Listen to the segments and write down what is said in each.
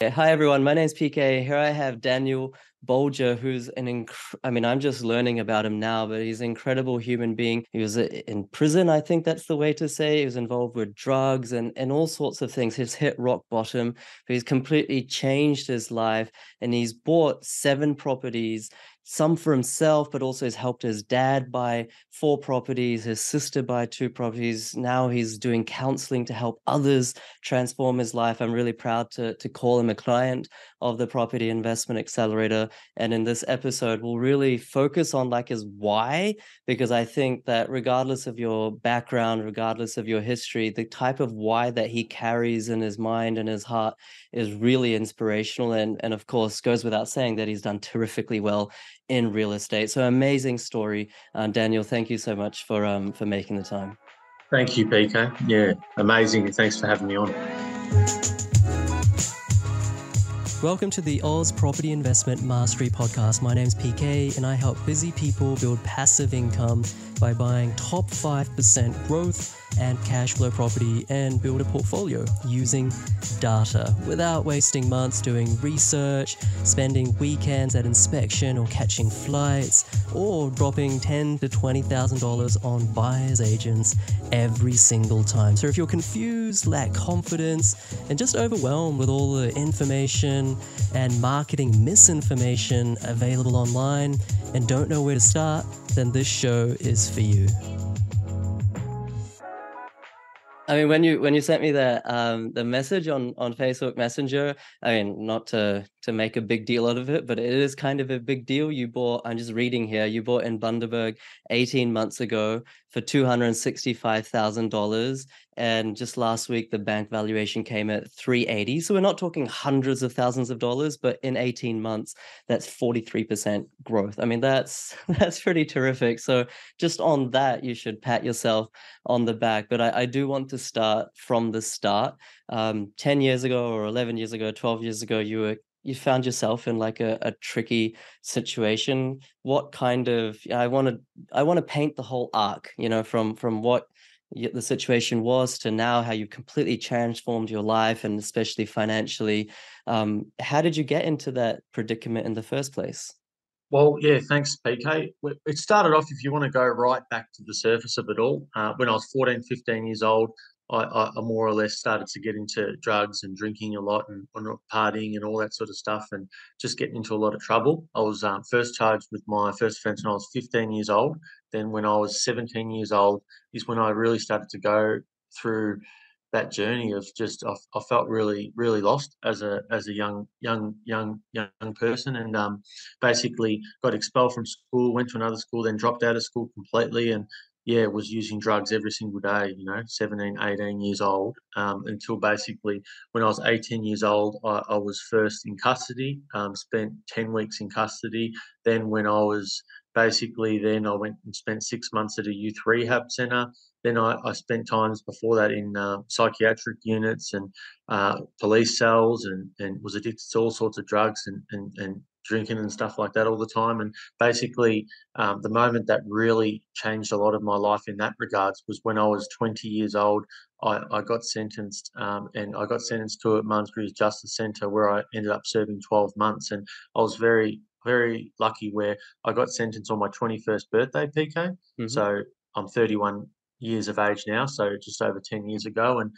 Hi, everyone. My name is PK. Here I have Daniel Bolger, who's an inc- I mean, I'm just learning about him now, but he's an incredible human being. He was uh, in prison, I think that's the way to say. He was involved with drugs and, and all sorts of things. He's hit rock bottom, but he's completely changed his life and he's bought seven properties some for himself, but also has helped his dad buy four properties, his sister buy two properties. Now he's doing counseling to help others transform his life. I'm really proud to, to call him a client of the Property Investment Accelerator. And in this episode, we'll really focus on like his why, because I think that regardless of your background, regardless of your history, the type of why that he carries in his mind and his heart is really inspirational. And, and of course, goes without saying that he's done terrifically well in real estate. So amazing story, uh, Daniel. Thank you so much for um, for making the time. Thank you, PK. Yeah, amazing. Thanks for having me on. Welcome to the Oz Property Investment Mastery Podcast. My name's is PK, and I help busy people build passive income by buying top 5% growth and cash flow property and build a portfolio using data without wasting months doing research, spending weekends at inspection or catching flights, or dropping ten to twenty thousand dollars on buyers agents every single time. So if you're confused, lack confidence, and just overwhelmed with all the information and marketing misinformation available online and don't know where to start, then this show is for you. I mean, when you when you sent me the um the message on on Facebook Messenger, I mean, not to to make a big deal out of it, but it is kind of a big deal. You bought, I'm just reading here, you bought in Bundaberg 18 months ago for $265,000. And just last week, the bank valuation came at 380. So we're not talking hundreds of thousands of dollars, but in 18 months, that's 43% growth. I mean, that's that's pretty terrific. So just on that, you should pat yourself on the back. But I, I do want to start from the start. Um, 10 years ago or 11 years ago, 12 years ago, you were you found yourself in like a, a tricky situation what kind of i want to i want to paint the whole arc you know from from what the situation was to now how you've completely transformed your life and especially financially um, how did you get into that predicament in the first place? Well yeah thanks pk it started off if you want to go right back to the surface of it all uh, when i was 14 15 years old I, I, more or less started to get into drugs and drinking a lot and, and partying and all that sort of stuff and just getting into a lot of trouble. I was um, first charged with my first offence when I was 15 years old. Then when I was 17 years old is when I really started to go through that journey of just I, I felt really really lost as a as a young young young young person and um, basically got expelled from school went to another school then dropped out of school completely and yeah, was using drugs every single day, you know, 17, 18 years old, um, until basically when I was 18 years old, I, I was first in custody, um, spent 10 weeks in custody. Then when I was basically, then I went and spent six months at a youth rehab centre. Then I, I spent times before that in uh, psychiatric units and uh, police cells and, and was addicted to all sorts of drugs and, and, and drinking and stuff like that all the time. And basically, um, the moment that really changed a lot of my life in that regards was when I was 20 years old. I, I got sentenced, um, and I got sentenced to a Malmsbury Justice Centre where I ended up serving 12 months. And I was very, very lucky where I got sentenced on my 21st birthday, PK. Mm-hmm. So I'm 31 years of age now, so just over 10 years ago. And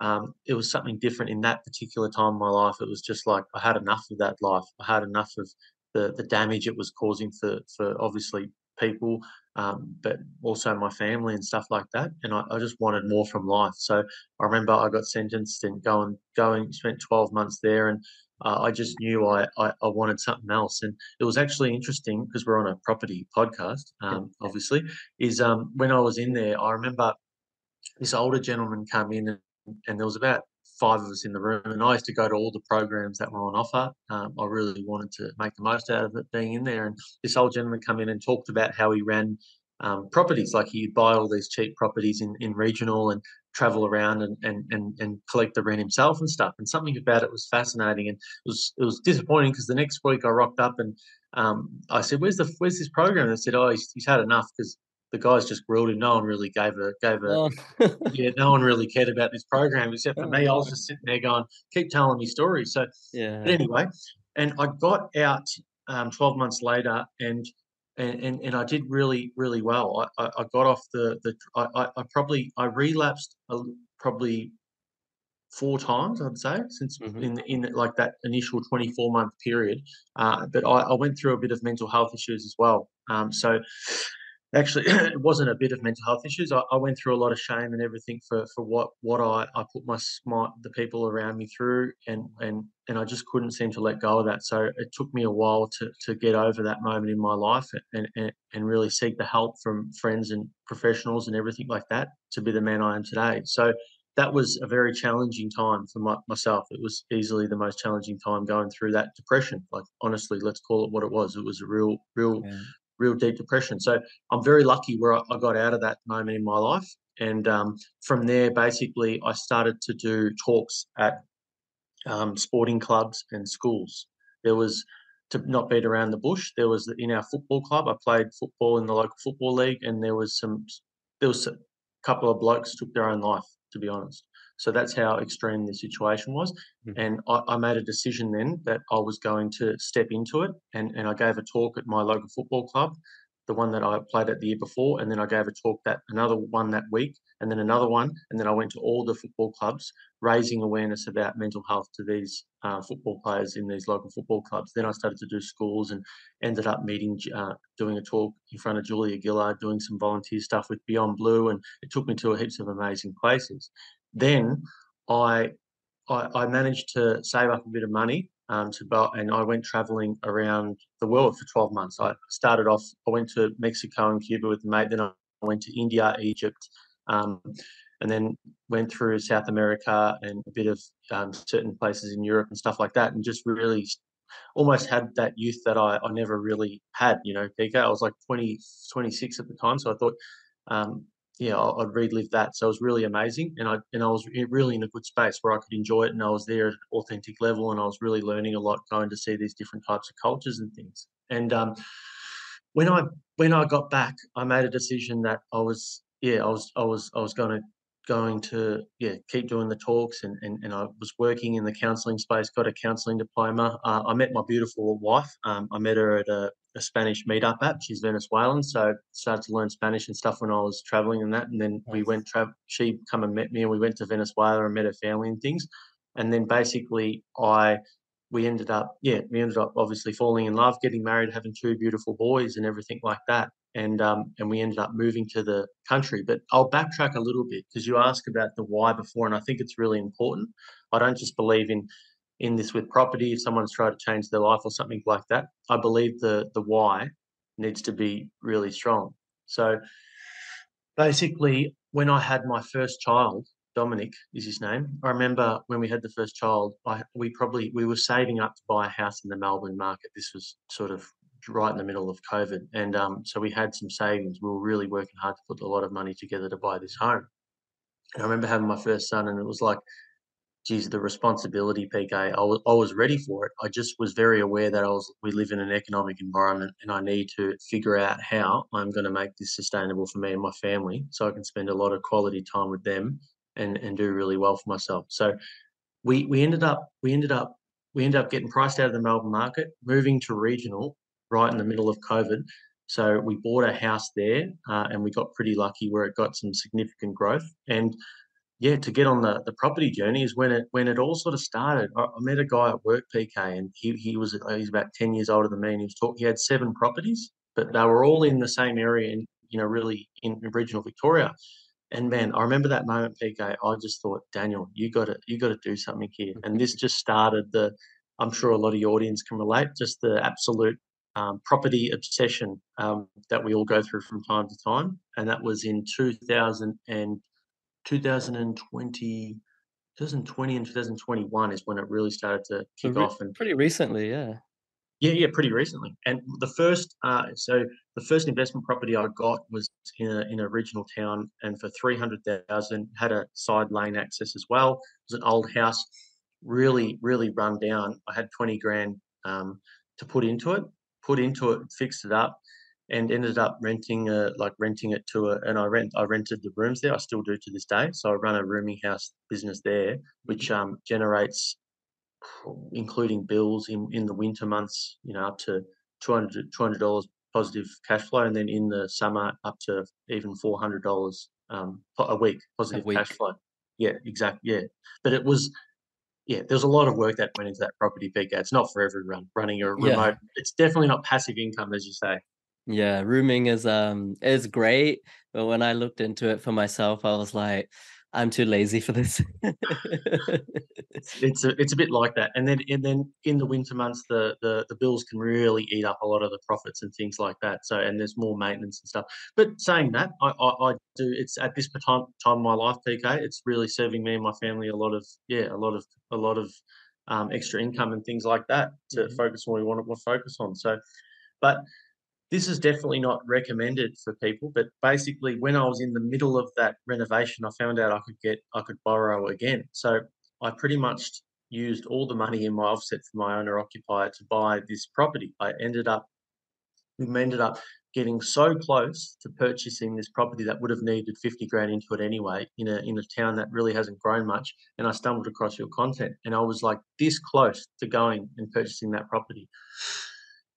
um, it was something different in that particular time of my life. It was just like I had enough of that life. I had enough of the the damage it was causing for for obviously people, um, but also my family and stuff like that. And I, I, just wanted more from life. So I remember I got sentenced and going going spent twelve months there, and uh, I just knew I, I, I wanted something else. And it was actually interesting because we're on a property podcast, um, obviously. Is um, when I was in there, I remember this older gentleman come in and there was about five of us in the room, and I used to go to all the programs that were on offer. Um, I really wanted to make the most out of it being in there. And this old gentleman come in and talked about how he ran um, properties, like he'd buy all these cheap properties in, in regional and travel around and, and, and, and collect the rent himself and stuff. And something about it was fascinating, and it was it was disappointing because the next week I rocked up and um, I said, "Where's the where's this program?" And they said, "Oh, he's, he's had enough because the guys just grilled him. No one really gave a gave a Oh. yeah. No one really cared about this program except for me. I was just sitting there going, keep telling me stories. So, but Yeah. anyway, and I got out um, 12 months later, and and and, and I did really really well. I, I, I got off the the I, I, I probably I relapsed a, probably four times I'd say since Mhm. in in like that initial 24 month period. Uh, but I, I went through a bit of mental health issues as well. Um, so actually it wasn't a bit of mental health issues. I, I went through a lot of shame and everything for for what what I, I put my, my the people around me through and and and I just couldn't seem to let go of that. So it took me a while to to get over that moment in my life and and, and really seek the help from friends and professionals and everything like that to be the man I am today. So that was a very challenging time for my, myself. It was easily the most challenging time going through that depression. Like honestly, let's call it what it was. It was a real, real, Yeah. Real deep depression. So I'm very lucky where I, I got out of that moment in my life. And um, from there, basically, I started to do talks at um, sporting clubs and schools. There was to not beat around the bush. There was in our football club. I played football in the local football league, and there was some. There was a couple of blokes took their own life. To be honest, so that's how extreme the situation was. Mhm. And I, I made a decision then that I was going to step into it, and and I gave a talk at my local football club, the one that I played at the year before, and then I gave a talk that another one that week, and then another one, and then I went to all the football clubs raising awareness about mental health to these uh, football players in these local football clubs. Then I started to do schools and ended up meeting, uh, doing a talk in front of Julia Gillard, doing some volunteer stuff with Beyond Blue, and it took me to heaps of amazing places. Then I I, I managed to save up a bit of money um, to go, and I went traveling around the world for 12 months. I started off, I went to Mexico and Cuba with a mate, then I went to India, Egypt, um, and then went through South America and a bit of um, certain places in Europe and stuff like that, and just really almost had that youth that I, I never really had, you know. I was like 20, 26 at the time, so I thought, um, yeah, I- I'd relive that. So it was really amazing, and I and I was really in a good space where I could enjoy it, and I was there at an authentic level, and I was really learning a lot, going to see these different types of cultures and things. And um, when I when I got back, I made a decision that I was yeah I was I was I was going to going to yeah keep doing the talks and, and and I was working in the counselling space. Got a counselling diploma. Uh, I met my beautiful wife. Um, I met her at a, a Spanish meetup app. She's Venezuelan, so started to learn Spanish and stuff when I was traveling and that. And then we went tra- She come and met me, and we went to Venezuela and met her family and things. And then basically I we ended up, yeah, we ended up obviously falling in love, getting married, having two beautiful boys, and everything like that. And um, and we ended up moving to the country. But I'll backtrack a little bit because you asked about the why before, and I think it's really important. I don't just believe in in this with property. If someone's trying to change their life or something like that, I believe the the why needs to be really strong. So basically, when I had my first child, Dominic is his name. I remember when we had the first child, I we probably we were saving up to buy a house in the Melbourne market. This was sort of right in the middle of COVID, and um, so we had some savings. We were really working hard to put a lot of money together to buy this home. And I remember having my first son, and it was like, geez, the responsibility, PK. I was I was ready for it. I just was very aware that I was we live in an economic environment, and I need to figure out how I'm going to make this sustainable for me and my family, so I can spend a lot of quality time with them and and do really well for myself. So we we ended up we ended up we ended up getting priced out of the Melbourne market, moving to regional right in the middle of COVID. So we bought a house there, uh, and we got pretty lucky where it got some significant growth. And yeah, to get on the, the property journey is when it when it all sort of started. I, I met a guy at work, PK, and he he was uh, he's about ten years older than me, and he was talking. He had seven properties, but they were all in the same area, in you know, really in regional Victoria. And man, I remember that moment, PK. I just thought, Daniel, you got to you got to do something here. And this just started the. I'm sure a lot of your audience can relate. Just the absolute um, property obsession um, that we all go through from time to time. And that was in 2000 and 2020, 2020 and 2021 is when it really started to So kick re off. And pretty recently, yeah. yeah, yeah, pretty recently. And the first, uh, so the first investment property I got was in a, in a regional town, and for three hundred thousand, had a side lane access as well. It was an old house, really, really run down. I had twenty grand um, to put into it, put into it, fixed it up, and ended up renting a like renting it to a and I rent I rented the rooms there. I still do to this day. So I run a rooming house business there, which um, generates, including bills in in the winter months, you know, up to 200 dollars positive cash flow, and then in the summer up to even four hundred dollars um, a week positive A cash flow. Yeah, exactly. Yeah, but it was yeah, there's a lot of work that went into that property, PK. It's not for everyone running a Yeah. remote. It's definitely not passive income, as you say. Yeah, rooming is um is great, but when I looked into it for myself, I was like, I'm too lazy for this. It's it's a it's a bit like that, and then and then in the winter months, the the the bills can really eat up a lot of the profits and things like that. So and there's more maintenance and stuff. But saying that, I I, I do. It's at this time time of my life, PK. It's really serving me and my family a lot of yeah, a lot of a lot of um, extra income and things like that to Mhm. focus on what we want to focus on. So, but this is definitely not recommended for people, but basically when I was in the middle of that renovation, I found out I could get I could borrow again. So I pretty much used all the money in my offset for my owner occupier to buy this property. I ended up we ended up getting so close to purchasing this property that would have needed 50 grand into it anyway in a in a town that really hasn't grown much. And I stumbled across your content and I was like this close to going and purchasing that property.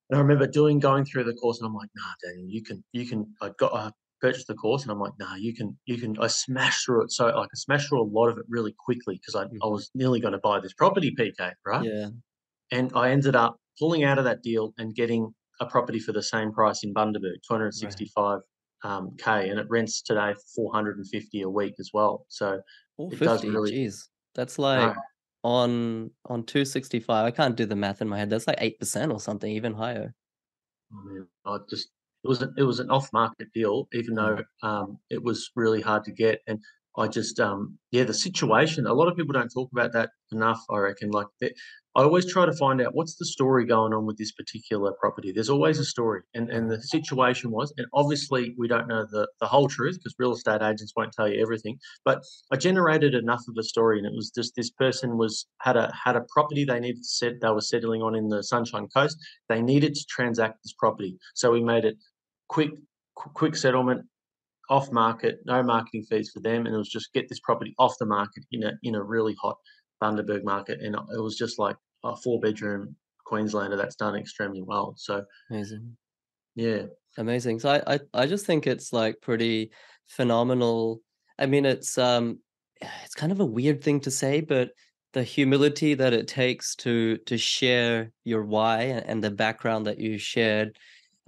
And I remember doing going through the course, and I'm like, "Nah, Daniel, you can you can." I got I purchased the course, and I'm like, "Nah, you can you can." I smashed through it, so like I smashed through a lot of it really quickly because I I Mhm. was nearly going to buy this property, PK, right? Yeah. And I ended up pulling out of that deal and getting a property for the same price in Bundaberg, Right. 265 um, k, and it rents today for 450 a week as well. So it does really geez. That's no. On on 265. I can't do the math in my head. That's like 8% or something, even higher. I mean, I just it was a, it was an off market deal, even though Mm. um, it was really hard to get. And I just um, yeah, the situation. A lot of people don't talk about that enough. I reckon. Like they, I always try to find out what's the story going on with this particular property. There's always a story, and and the situation was, and obviously we don't know the the whole truth because real estate agents won't tell you everything. But I generated enough of a story, and it was just this person was had a had a property they needed to set. They were settling on in the Sunshine Coast they needed to transact this property. So we made it quick, quick settlement, off market, no marketing fees for them, and it was just get this property off the market in a in a really hot Bundaberg market, and it was just like a four bedroom Queenslander that's done extremely well. So Amazing. yeah, Amazing. So I, I I just think it's like pretty phenomenal. I mean, it's um it's kind of a weird thing to say, but the humility that it takes to to share your why and the background that you shared,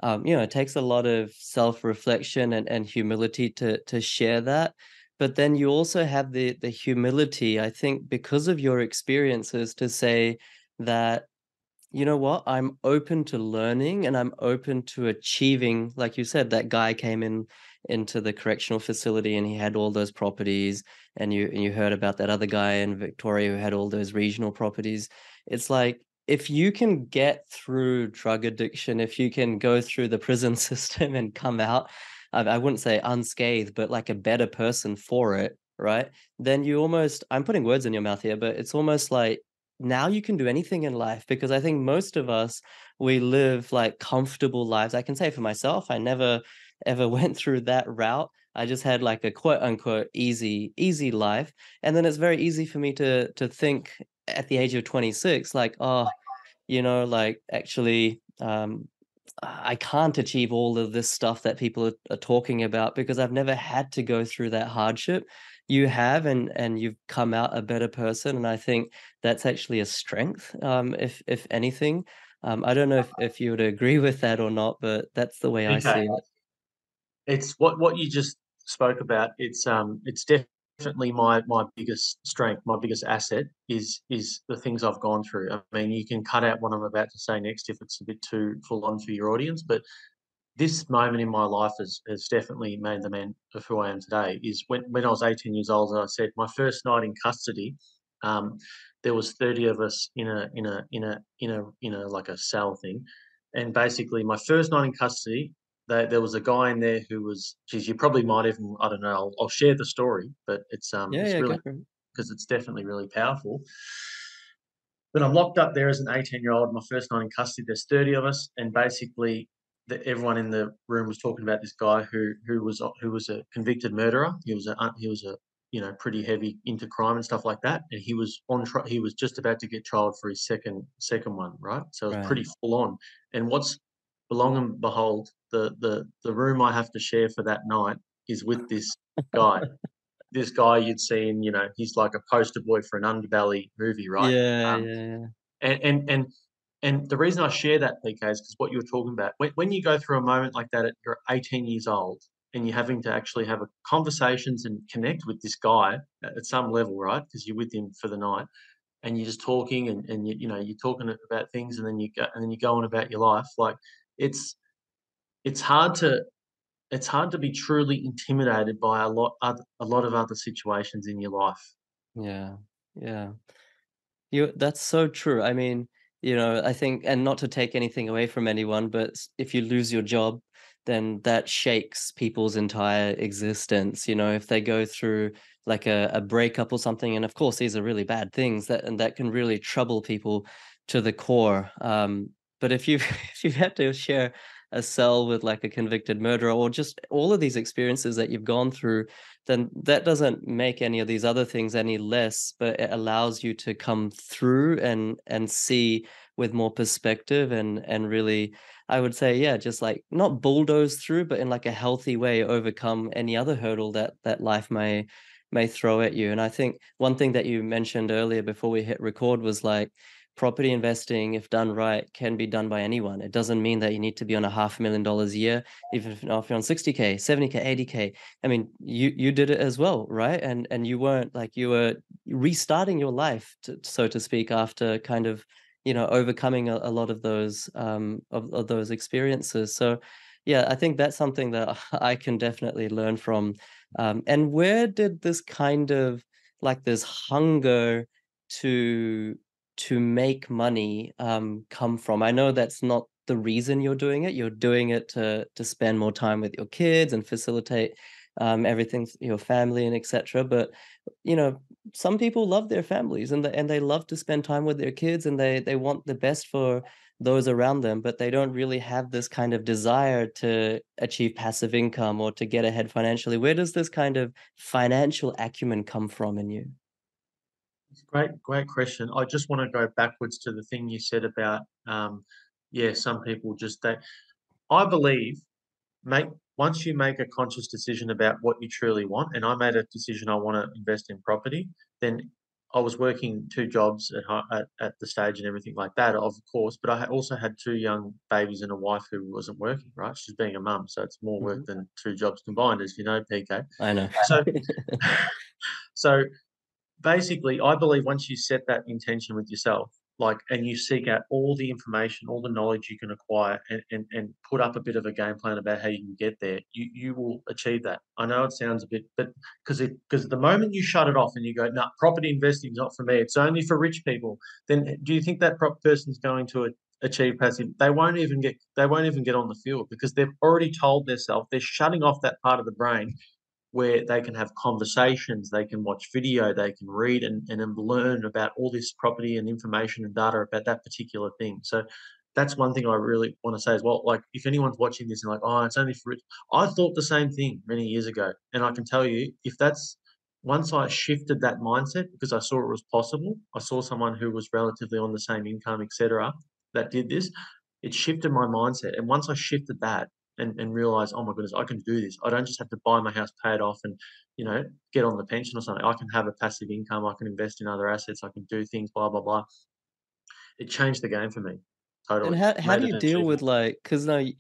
um, you know, it takes a lot of self-reflection and, and humility to to share that. But then you also have the the humility, I think, because of your experiences to say that you know what? I'm open to learning and I'm open to achieving, like you said, that guy came in into the correctional facility and he had all those properties and you and you heard about that other guy in Victoria who had all those regional properties. It's like if you can get through drug addiction, if you can go through the prison system and come out, I, wouldn't say unscathed, but like a better person for it, right? Then you almost, I'm putting words in your mouth here, but it's almost like now you can do anything in life because I think most of us we live like comfortable lives. I can say for myself, I never ever went through that route. I just had like a quote unquote easy easy life. And then it's very easy for me to to think at the age of 26 like, oh, you know, like actually um I can't achieve all of this stuff that people are, are talking about because I've never had to go through that hardship. You have, and and you've come out a better person, and I think that's actually a strength. Um, if if anything, um, I don't know if if you would agree with that or not, but that's the way I see it. It's what what you just spoke about. It's um it's definitely my my biggest strength, my biggest asset is is the things I've gone through. I mean, you can cut out what I'm about to say next if it's a bit too full on for your audience, but this moment in my life has has definitely made the man of who I am today. Is when when I was 18 years old, as I said, my first night in custody, um, there was 30 of us in a in a in a in a in a like a cell thing, and basically my first night in custody, there there was a guy in there who was, geez, you probably might even I don't know. I'll, I'll share the story, but it's um Yeah, it's yeah, really go for it. because it's definitely really powerful. But I'm locked up there as an 18 year old. My first night in custody. There's 30 of us, and basically that everyone in the room was talking about this guy who who was who was a convicted murderer. He was a he was a you know pretty heavy into crime and stuff like that, and he was on tri- he was just about to get trialed for his second second one, right? So it was Right. pretty full on. And what's belong and behold, the the the room I have to share for that night is with this guy. this guy you'd seen, you know, he's like a poster boy for an underbelly movie, right? Yeah, Um, yeah, yeah. and and and and the reason I share that, PK, is because what you were talking about. When when you go through a moment like that at you're 18 years old and you're having to actually have a conversations and connect with this guy at at some level, right? Because you're with him for the night and you're just talking and, and you, you know, you're talking about things and then you go and then you go on about your life. Like it's it's hard to it's hard to be truly intimidated by a lot a lot of other situations in your life. Yeah, yeah. You that's so true. I mean, you know, I think and not to take anything away from anyone, but if you lose your job, then that shakes people's entire existence. You know, if they go through like a, a breakup or something, and of course these are really bad things that and that can really trouble people to the core. Um, but if you if you've had to share a cell with like a convicted murderer or just all of these experiences that you've gone through then that doesn't make any of these other things any less, but it allows you to come through and and see with more perspective and and really, I would say, yeah, just like not bulldoze through, but in like a healthy way, overcome any other hurdle that that life may may throw at you. And I think one thing that you mentioned earlier before we hit record was like property investing, if done right, can be done by anyone. It doesn't mean that you need to be on a half million dollars a year, even if, if you're on 60k, 70k, 80k I mean, you you did it as well, right? And and you weren't like you were restarting your life, to, so to speak, after kind of you know overcoming a, a lot of those um of, of those experiences. So yeah, I think that's something that I can definitely learn from. Um, and where did this kind of like this hunger to to make money um come from? I know that's not the reason you're doing it. You're doing it to to spend more time with your kids and facilitate um, everything, your family and etc. But you know, some people love their families and they, and they love to spend time with their kids and they they want the best for those around them, but they don't really have this kind of desire to achieve passive income or to get ahead financially. Where does this kind of financial acumen come from in you? It's great, great question. I just want to go backwards to the thing you said about, um, yeah, some people just that. I believe make once you make a conscious decision about what you truly want, and I made a decision I want to invest in property, then I was working two jobs at, at at the stage and everything like that, of course. But I also had two young babies and a wife who wasn't working. Right, she's being a mum, so it's more work than two jobs combined, as you know, PK. I know. So, so basically, I believe once you set that intention with yourself, like, and you seek out all the information, all the knowledge you can acquire, and, and, and put up a bit of a game plan about how you can get there, you, you will achieve that. I know it sounds a bit, but because because the moment you shut it off and you go, no, property investing is not for me, it's only for rich people, then eh, do you think that prop person's going to achieve passive? They won't even get they won't even get on the field because they've already told themselves they're shutting off that part of the brain where they can have conversations, they can watch video, they can read and, and learn about all this property and information and data about that particular thing. So that's one thing I really want to say as well. Like if anyone's watching this and like, oh, it's only for rich. I thought the same thing many years ago. And I can tell you, if that's once I shifted that mindset because I saw it was possible, I saw someone who was relatively on the same income, etc., that did this, it shifted my mindset. And once I shifted that, and, and realize, oh my goodness, I can do this. I don't just have to buy my house, pay it off, and you know get on the pension or something. I can have a passive income. I can invest in other assets. I can do things. Blah blah blah. It changed the game for me Totally. And how how Made do you deal with like because now y-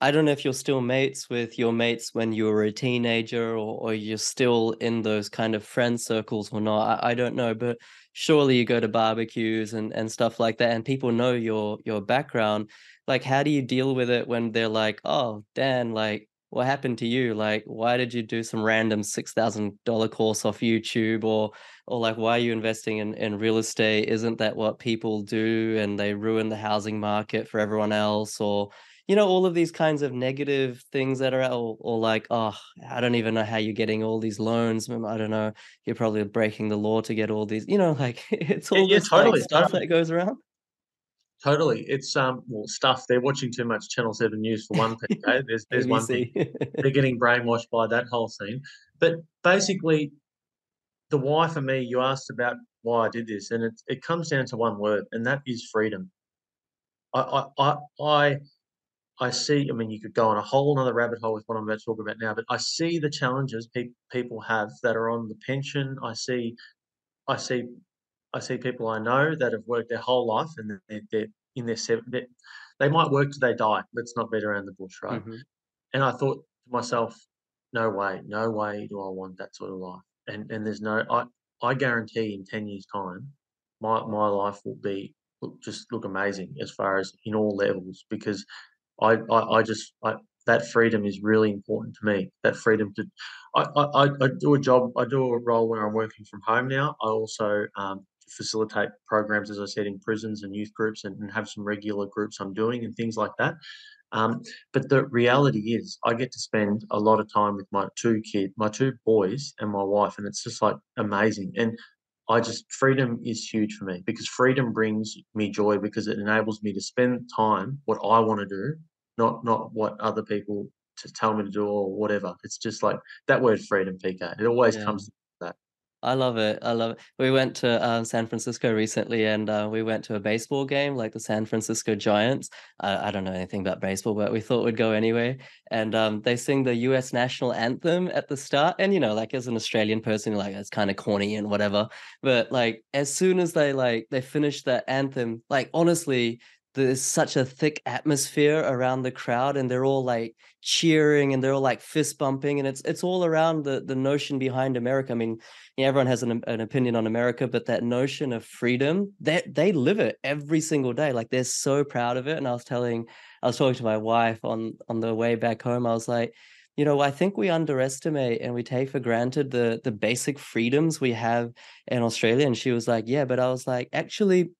I don't know if you're still mates with your mates when you were a teenager or, or you're still in those kind of friend circles or not. I, I don't know, but surely you go to barbecues and, and stuff like that and people know your your background. Like how do you deal with it when they're like, oh Dan, like what happened to you? Like why did you do some random six thousand dollar course off YouTube or or like why are you investing in, in real estate? Isn't that what people do and they ruin the housing market for everyone else? Or you know, all of these kinds of negative things that are out, or, or like, oh, I don't even know how you're getting all these loans. I don't know. You're probably breaking the law to get all these, you know, like it's all yeah, this like totally, stuff totally. that goes around. Totally. It's um well stuff. They're watching too much Channel 7 News for one thing. Okay? There's there's one thing. They're getting brainwashed by that whole scene. But basically, the why for me, you asked about why I did this, and it it comes down to one word, and that is freedom. I I I I I see I mean, you could go on a whole 'nother rabbit hole with what I'm about to talk about now, but I see the challenges peop people have that are on the pension. I see I see I see people I know that have worked their whole life and they're they're in their sev they they might work till they die. Let's not beat around the bush, right? Mhm. And I thought to myself, "No way, no way do I want that sort of life." And and there's no I I guarantee in 10 years' time, my my life will be look just look amazing as far as in all levels because I I I just I that freedom is really important to me. That freedom to I I I do a job I do a role where I'm working from home now. I also, um, facilitate programs, as I said, in prisons and youth groups and and have some regular groups I'm doing and things like that. Um, but the reality is I get to spend a lot of time with my 2 kid my 2 boys and my wife, and it's just, like, amazing, and I just freedom is huge for me because freedom brings me joy because it enables me to spend time what I wanna do, not not what other people to tell me to do or whatever. It's just like that word freedom, PK, it always Yeah. comes to. I love it, I love it. We went to, um, San Francisco recently, and, uh, we went to a baseball game, like the San Francisco Giants. I don't know anything about baseball, but we thought we'd go anyway, and, um, they sing the US national anthem at the start, and, you know, like, as an Australian person, like, "It's kinda corny and whatever," but, like, as soon as they, like they finished that anthem, like, honestly, there's such a thick atmosphere around the crowd, and they're all, like, cheering, and they're all, like, fist bumping, and it's it's all around the the notion behind America. I mean, yeah, everyone has an an opinion on America, but that notion of freedom, they they live it every single day, like, they're so proud of it, and I was telling I was talking to my wife on on the way back home, I was like, "You know, I think we underestimate and we take for granted the the basic freedoms we have in Australia," and she was like, "Yeah," but I was like, "Actually,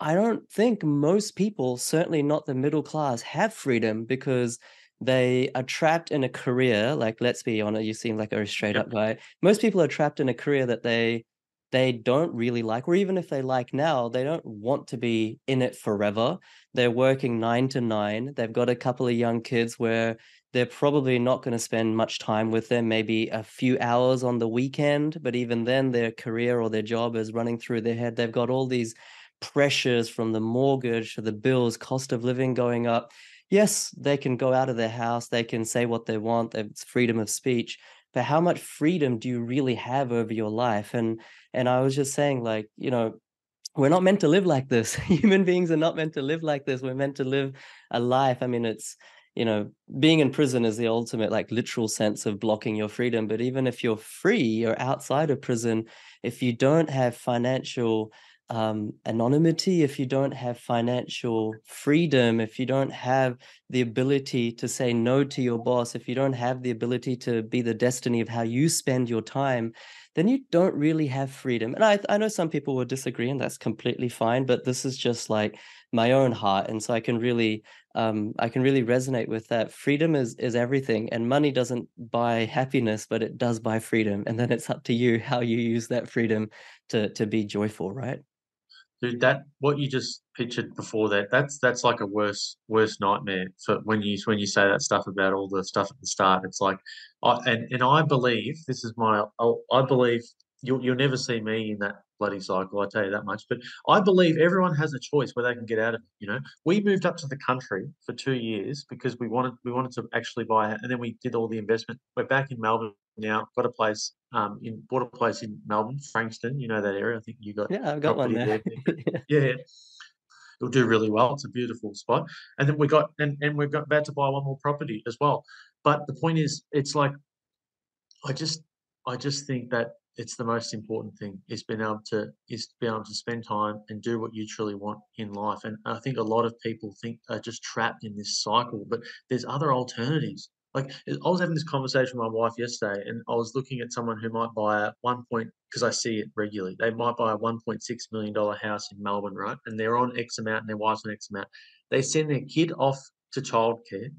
I don't think most people, certainly not the middle class, have freedom because they are trapped in a career, like, let's be honest, you seem like a straight up guy. Most people are trapped in a career that they they don't really like, or even if they like now, they don't want to be in it forever. They're working 9 to 9, they've got a couple of young kids where they're probably not gonna spend much time with them, maybe a few hours on the weekend, but even then, their career or their job is running through their head. They've got all these pressures from the mortgage to the bills, cost of living going up. Yes, they can go out of their house, they can say what they want, it's freedom of speech, but how much freedom do you really have over your life? And and I was just saying, like, you know, we're not meant to live like this. Human beings are not meant to live like this. We're meant to live a life. I mean, it's, you know, being in prison is the ultimate, like, literal sense of blocking your freedom, but even if you're free, you're outside of prison, if you don't have financial, um, anonymity, if you don't have financial freedom, if you don't have the ability to say no to your boss, if you don't have the ability to be the destiny of how you spend your time, then you don't really have freedom. And I I know some people will disagree, and that's completely fine, but this is just, like, my own heart, and so I can really, um, I can really resonate with that. Freedom is is everything, and money doesn't buy happiness, but it does buy freedom, and then it's up to you how you use that freedom to to be joyful, right? Dude, that what you just pictured before that, that's that's like a worse worse nightmare for when you when you say that stuff about all the stuff at the start. It's like, I and and I believe this is my I believe you'll you'll never see me in that bloody cycle, I tell you that much. But I believe everyone has a choice where they can get out of it, you know? We moved up to the country for 2 years because we wanted we wanted to actually buy and then we did all the investment. We're back in Melbourne now, got a place, um, in bought a place in Melbourne, Frankston, you know that area. I think you got Yeah, I've got one there. there, Yeah. Yeah. It'll do really well. It's a beautiful spot. And then we got and and we've got about to buy one more property as well. But the point is, it's like I just I just think that it's the most important thing is being able to is to be able to spend time and do what you truly want in life. And I think a lot of people think are just trapped in this cycle, but there's other alternatives. Like I was having this conversation with my wife yesterday, and I was looking at someone who might buy a one point because I see it regularly. They might buy a one point six million dollar house in Melbourne, right? And they're on X amount, and their wife's on X amount. They send their kid off to childcare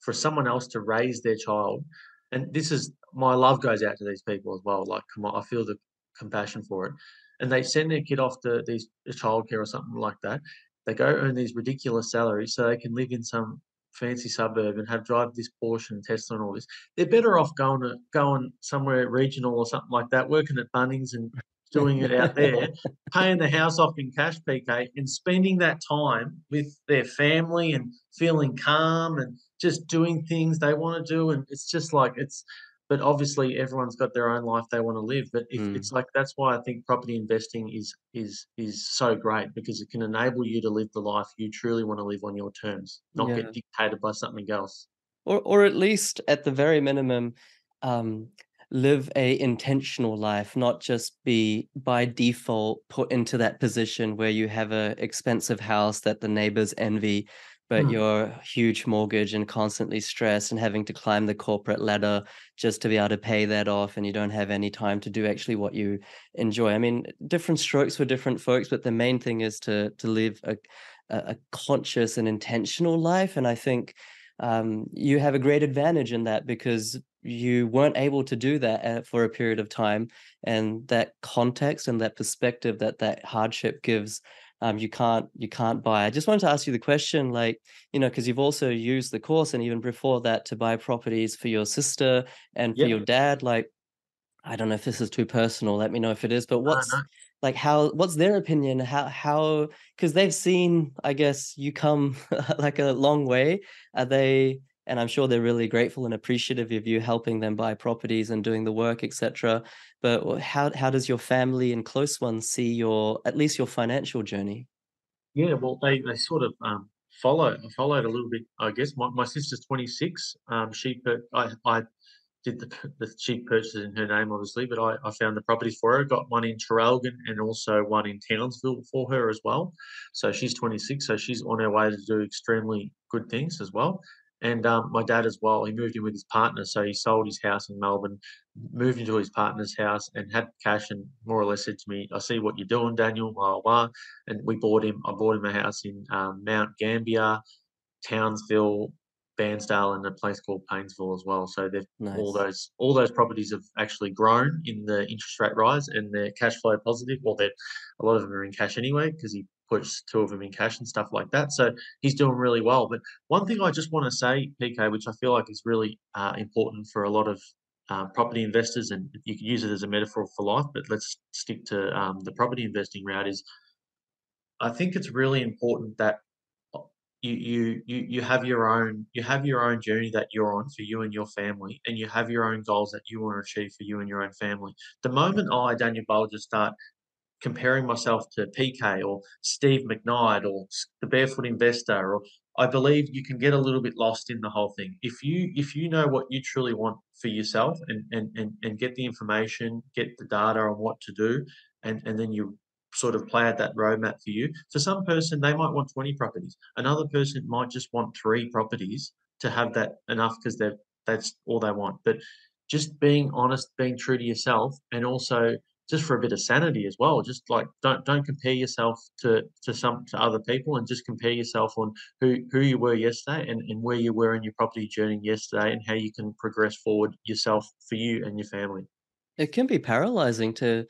for someone else to raise their child and this is my love goes out to these people as well. Like, come on, I feel the compassion for it. And they send their kid off to these childcare or something like that. they go earn these ridiculous salaries so they can live in some fancy suburb and have drive this Porsche and Tesla and all this. They're better off going to going somewhere regional or something like that, working at Bunnings and doing it out there, paying the house off in cash, PK, and spending that time with their family and feeling calm and just doing things they want to do. And it's just like it's but obviously everyone's got their own life they want to live but if Mm. it's like that's why i think property investing is is is so great because it can enable you to live the life you truly want to live on your terms not Yeah. get dictated by something else Or or at least at the very minimum, um, live a intentional life, not just be by default put into that position where you have a expensive house that the neighbors envy, but Mm. you're huge mortgage and constantly stressed and having to climb the corporate ladder just to be able to pay that off, and you don't have any time to do actually what you enjoy. I mean, different strokes for different folks, but the main thing is to to live a a, a conscious and intentional life, and I think um, you have a great advantage in that because you weren't able to do that uh, for a period of time and that context and that perspective that that hardship gives um, you can't you can't buy i just wanted to ask you the question like you know because you've also used the course and even before that to buy properties for your sister and for yep your dad like I don't know if this is too personal, let me know if it is, but what's no like how what's their opinion? How how because they've seen, I guess, you come like a long way. Are they and I'm sure they're really grateful and appreciative of you helping them buy properties and doing the work, etc. But how how does your family and close ones see your at least your financial journey? yeah well they they sort of um follow followed a little bit i guess my, my sister's 26 um she i i did the, the she purchased in her name, obviously, but I, I found the properties for her. Got one in Traralgon and also one in Townsville for her as well. So she's 26, so she's on her way to do extremely good things as well. And um, my dad as well, he moved in with his partner, so he sold his house in Melbourne, moved into his partner's house, and had cash, and more or less said to me, "I see what you're doing, Daniel." Blah blah. And we bought him. I bought him a house in um, Mount Gambier, Townsville, Bairnsdale, and a place called Paynesville as well. So they've all those all those properties have actually grown in the interest rate rise, and they're cash flow positive. Well, they're a lot of them are in cash anyway because he puts two of them in cash and stuff like that. So he's doing really well. But one thing I just want to say, PK, which I feel like is really uh, important for a lot of uh, property investors, and you can use it as a metaphor for life, but let's stick to um, the property investing route. Is I think it's really important that uh, you you you you have your own you have your own journey that you're on for you and your family, and you have your own goals that you want to achieve for you and your own family. The moment I, Daniel Bolger, start comparing myself to PK or Steve McKnight or the Barefoot Investor, or I believe you can get a little bit lost in the whole thing. If you if you know what you truly want for yourself and and and, and get the information, get the data on what to do, and and then you sort of play out that roadmap for you. For some person, they might want 20 properties. Another person might just want three properties to have that enough because they're that's all they want. But just being honest, being true to yourself, and also just for a bit of sanity as well. Just like don't don't compare yourself to to some to other people, and just compare yourself on who who you were yesterday and, and where you were in your property journey yesterday, and how you can progress forward yourself for you and your family. It can be paralyzing to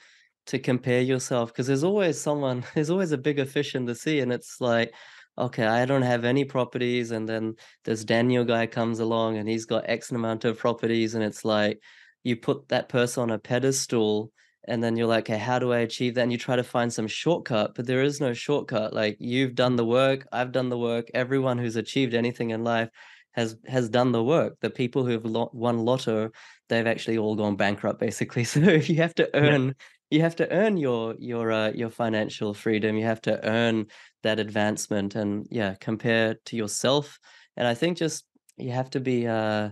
to compare yourself because there's always someone there's always a bigger fish in the sea, and it's like, okay, I don't have any properties, and then this Daniel guy comes along and he's got X amount of properties, and it's like you put that person on a pedestal, and then you're like, okay, how do I achieve that? And you try to find some shortcut, but there is no shortcut. Like you've done the work, I've done the work. Everyone who's achieved anything in life has has done the work. The people who've lo- won lotto they've actually all gone bankrupt basically. So if you have to Yeah, earn you have to earn your your uh, your financial freedom, you have to earn that advancement and yeah, compare to yourself. And I think just you have to be uh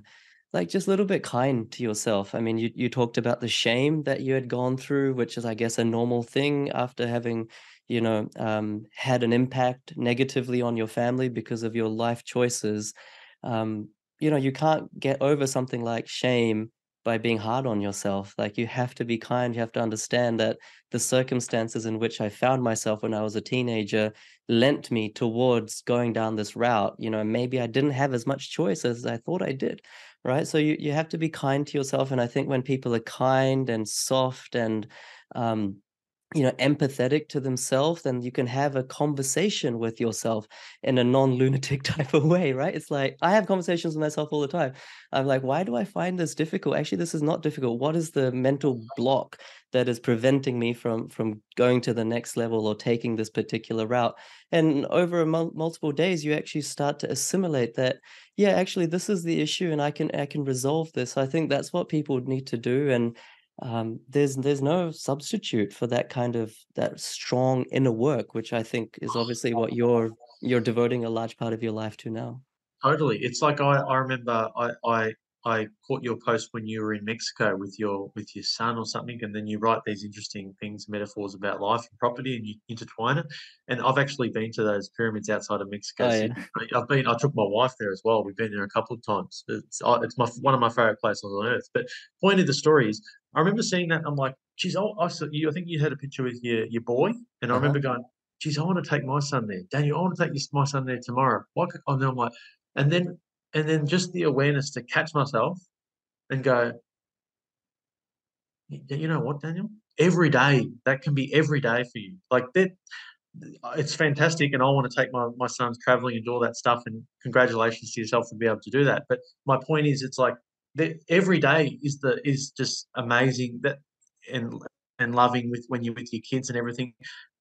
like just a little bit kind to yourself. I mean, you you talked about the shame that you had gone through, which is I guess a normal thing after having, you know, um, had an impact negatively on your family because of your life choices. Um, you know, you can't get over something like shame by being hard on yourself. Like you have to be kind. You have to understand that the circumstances in which I found myself when I was a teenager lent me towards going down this route. You know, maybe I didn't have as much choice as I thought I did. Right. So you, you have to be kind to yourself. And I think when people are kind and soft and um you know empathetic to themselves then you can have a conversation with yourself in a non-lunatic type of way right? It's like i have conversations with myself all the time. I'm like why do i find this difficult? Actually this is not difficult. What is the mental mm. block that is preventing me from from going to the next level or taking this particular route? And over multiple days you actually start to assimilate that yeah actually this is the issue and i can i can resolve this. I think that's what people need to do and um, there's there's no substitute for that kind of that strong inner work, which I think is obviously what you're you're devoting a large part of your life to now. Totally. It's like I, I remember I, I I caught your post when you were in Mexico with your with your son or something, and then you write these interesting things, metaphors about life and property, and you intertwine it. And I've actually been to those pyramids outside of Mexico. Oh, yeah. I've been. I took my wife there as well. We've been there a couple of times. It's it's my one of my favorite places on earth. But point of the story is, I remember seeing that. I'm like, geez, I, I saw you. I think you had a picture with your your boy, and I Uh-huh. remember going, geez, I want to take my son there. Daniel, I want to take my son there tomorrow. Why? could- And then I'm like, and then and then just the awareness to catch myself and go, you know what, Daniel? Every day that can be every day for you. Like that, it's fantastic, and I want to take my my sons traveling and do all that stuff. And congratulations to yourself for being able to do that. But my point is, it's like that every day is the is just amazing that and and loving with when you're with your kids and everything.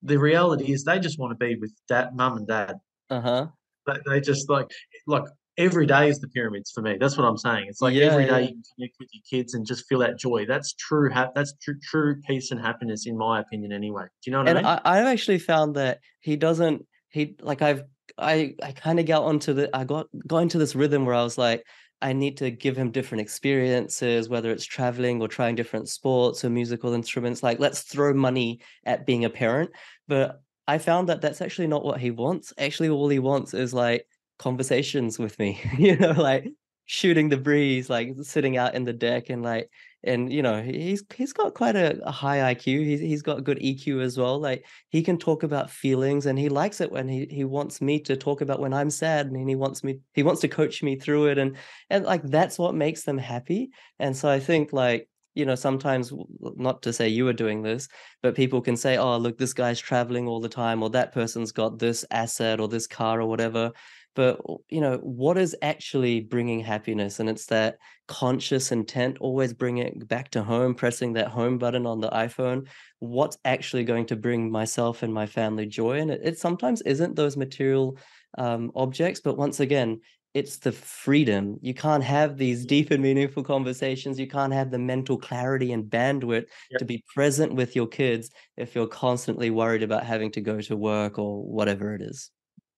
The reality is they just want to be with dad, mum and dad. Uh-huh. They, they just like like every day is the pyramids for me. That's what I'm saying. It's like Yeah, every day yeah. you can connect with your kids and just feel that joy. That's true. Ha- that's true, true peace and happiness, in my opinion. Anyway, do you know what And I mean? I I've actually found that he doesn't he like I've I I kind of got onto the I got got into this rhythm where I was like I need to give him different experiences, whether it's traveling or trying different sports or musical instruments. Like let's throw money at being a parent. But I found that that's actually not what he wants. Actually, all he wants is like conversations with me, you know, like shooting the breeze, like sitting out in the deck and like and you know he's he's got quite a, a high IQ. He's he's got good EQ as well. Like he can talk about feelings and he likes it when he he wants me to talk about when I'm sad and he wants me he wants to coach me through it and and like that's what makes them happy. And so I think like you know sometimes not to say you are doing this but people can say oh look this guy's traveling all the time or that person's got this asset or this car or whatever but you know what is actually bringing happiness? And it's that conscious intent always bring it back to home pressing that home button on the iphone. What's actually going to bring myself and my family joy? And it, it sometimes isn't those material um, objects but once again it's the freedom. You can't have these deep and meaningful conversations. You can't have the mental clarity and bandwidth Yep. to be present with your kids if you're constantly worried about having to go to work or whatever it is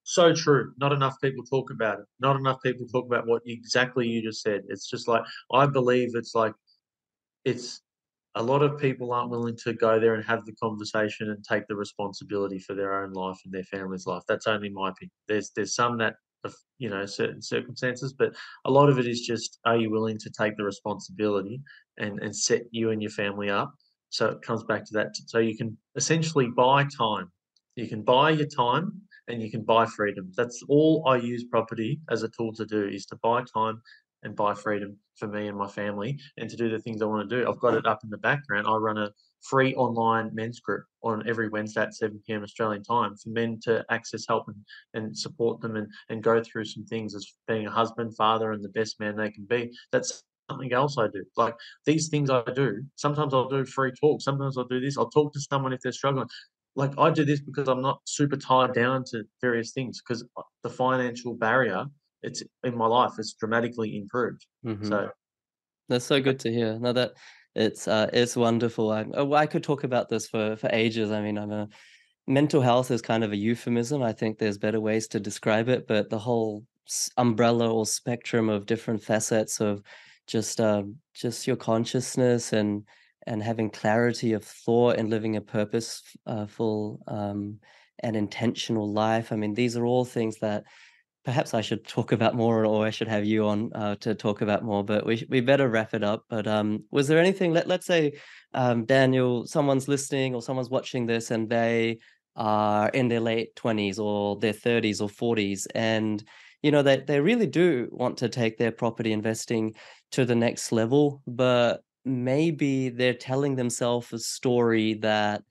So true. Not enough people talk about it. Not enough people talk about what exactly you just said. It's just like I believe it's like it's a lot of people aren't willing to go there and have the conversation and take the responsibility for their own life and their family's life. That's only my opinion. There's there's some that you know certain circumstances, but a lot of it is just are you willing to take the responsibility and and set you and your family up. So it comes back to that. So you can essentially buy time. You can buy your time and you can buy freedom. That's all I use property as a tool to do is to buy time and buy freedom for me and my family and to do the things I want to do. I've got it up in the background. I run a free online men's group on every Wednesday at 7 p.m. Australian time for men to access help and, and support them and, and go through some things as being a husband, father, and the best man they can be. That's something else I do. Like these things I do, sometimes I'll do free talk, sometimes I'll do this, I'll talk to someone if they're struggling. Like I do this because I'm not super tied down to various things because the financial barrier it's in my life it's dramatically improved. Mhm. So That's so good to hear. No, that it's uh, it's wonderful. I oh, I could talk about this for for ages. I mean, I'm a mental health is kind of a euphemism. I think there's better ways to describe it, but the whole umbrella or spectrum of different facets of just um, just your consciousness and and having clarity of thought and living a purposeful um, and intentional life. I mean, these are all things that Perhaps I should talk about more, or I should have you on uh, to talk about more. But we we better wrap it up. But um, was there anything? Let Let's say, um, Daniel, someone's listening or someone's watching this, and they are in their late twenties or their thirties or forties, and you know they they really do want to take their property investing to the next level, but maybe they're telling themselves a story that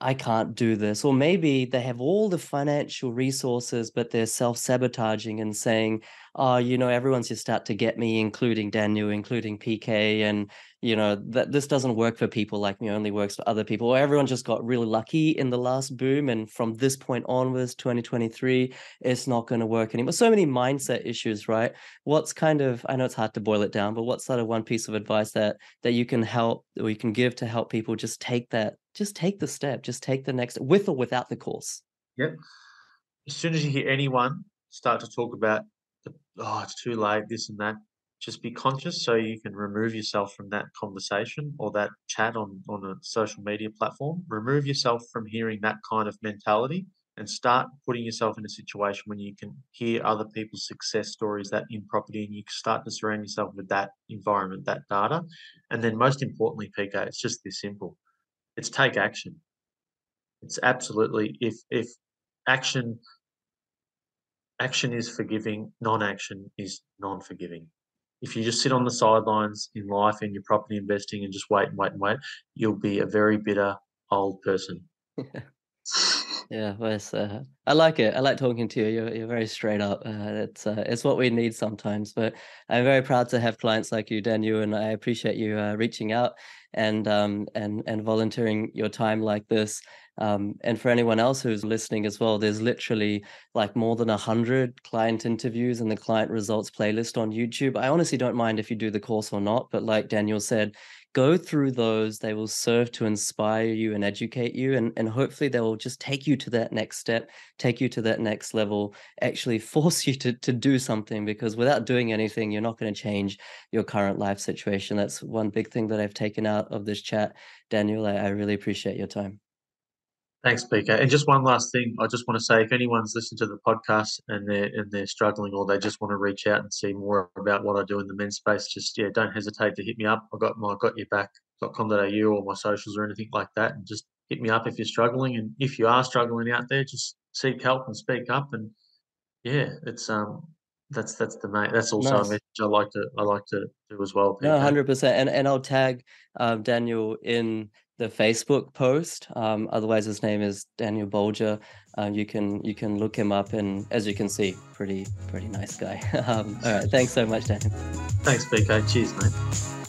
I can't do this. Or maybe they have all the financial resources, but they're self sabotaging and saying, oh, you know, everyone's just out to get me, including Daniel, including PK. And, you know, that this doesn't work for people like me, only works for other people. Or everyone just got really lucky in the last boom. And from this point onwards, 2023, it's not going to work anymore. So many mindset issues, right? What's kind of, I know it's hard to boil it down, but what's sort of one piece of advice that that you can help or you can give to help people just take that just take the step, just take the next with or without the course. Yep. As soon as you hear anyone start to talk about the, oh, it's too late, this and that, just be conscious so you can remove yourself from that conversation or that chat on, on a social media platform. Remove yourself from hearing that kind of mentality and start putting yourself in a situation when you can hear other people's success stories that in property and you start to surround yourself with that environment, that data. And then most importantly, PK, it's just this simple it's take action. It's absolutely if if action action is forgiving, non-action is non-forgiving. If you just sit on the sidelines in life in your property investing and just wait and wait and wait, you'll be a very bitter old person. Yeah, it's, uh, I like it. I like talking to you. You're you're very straight up. Uh, it's uh, it's what we need sometimes. But I'm very proud to have clients like you, Daniel, and I appreciate you uh, reaching out and um and and volunteering your time like this. Um, and for anyone else who's listening as well, there's literally like more than a hundred client interviews in the client results playlist on YouTube. I honestly don't mind if you do the course or not, but like Daniel said, go through those they will serve to inspire you and educate you and, and hopefully they will just take you to that next step take you to that next level actually force you to, to do something because without doing anything you're not going to change your current life situation. That's one big thing that i've taken out of this chat daniel. I, I really appreciate your time Thanks, PK. And just one last thing, I just want to say, if anyone's listened to the podcast and they're and they're struggling, or they just want to reach out and see more about what I do in the men's space, just yeah, don't hesitate to hit me up. I've got my got your back.com.au or my socials or anything like that, and just hit me up if you're struggling. And if you are struggling out there, just seek help and speak up. And yeah, it's um that's that's the main that's also nice. a message I like to I like to do as well. PK. No, hundred percent. And and I'll tag um, Daniel in the Facebook post. Um, otherwise, his name is Daniel Bolger. Um, you can you can look him up, and as you can see, pretty pretty nice guy. um, all right, thanks so much, Daniel. Thanks, PK. Cheers, mate.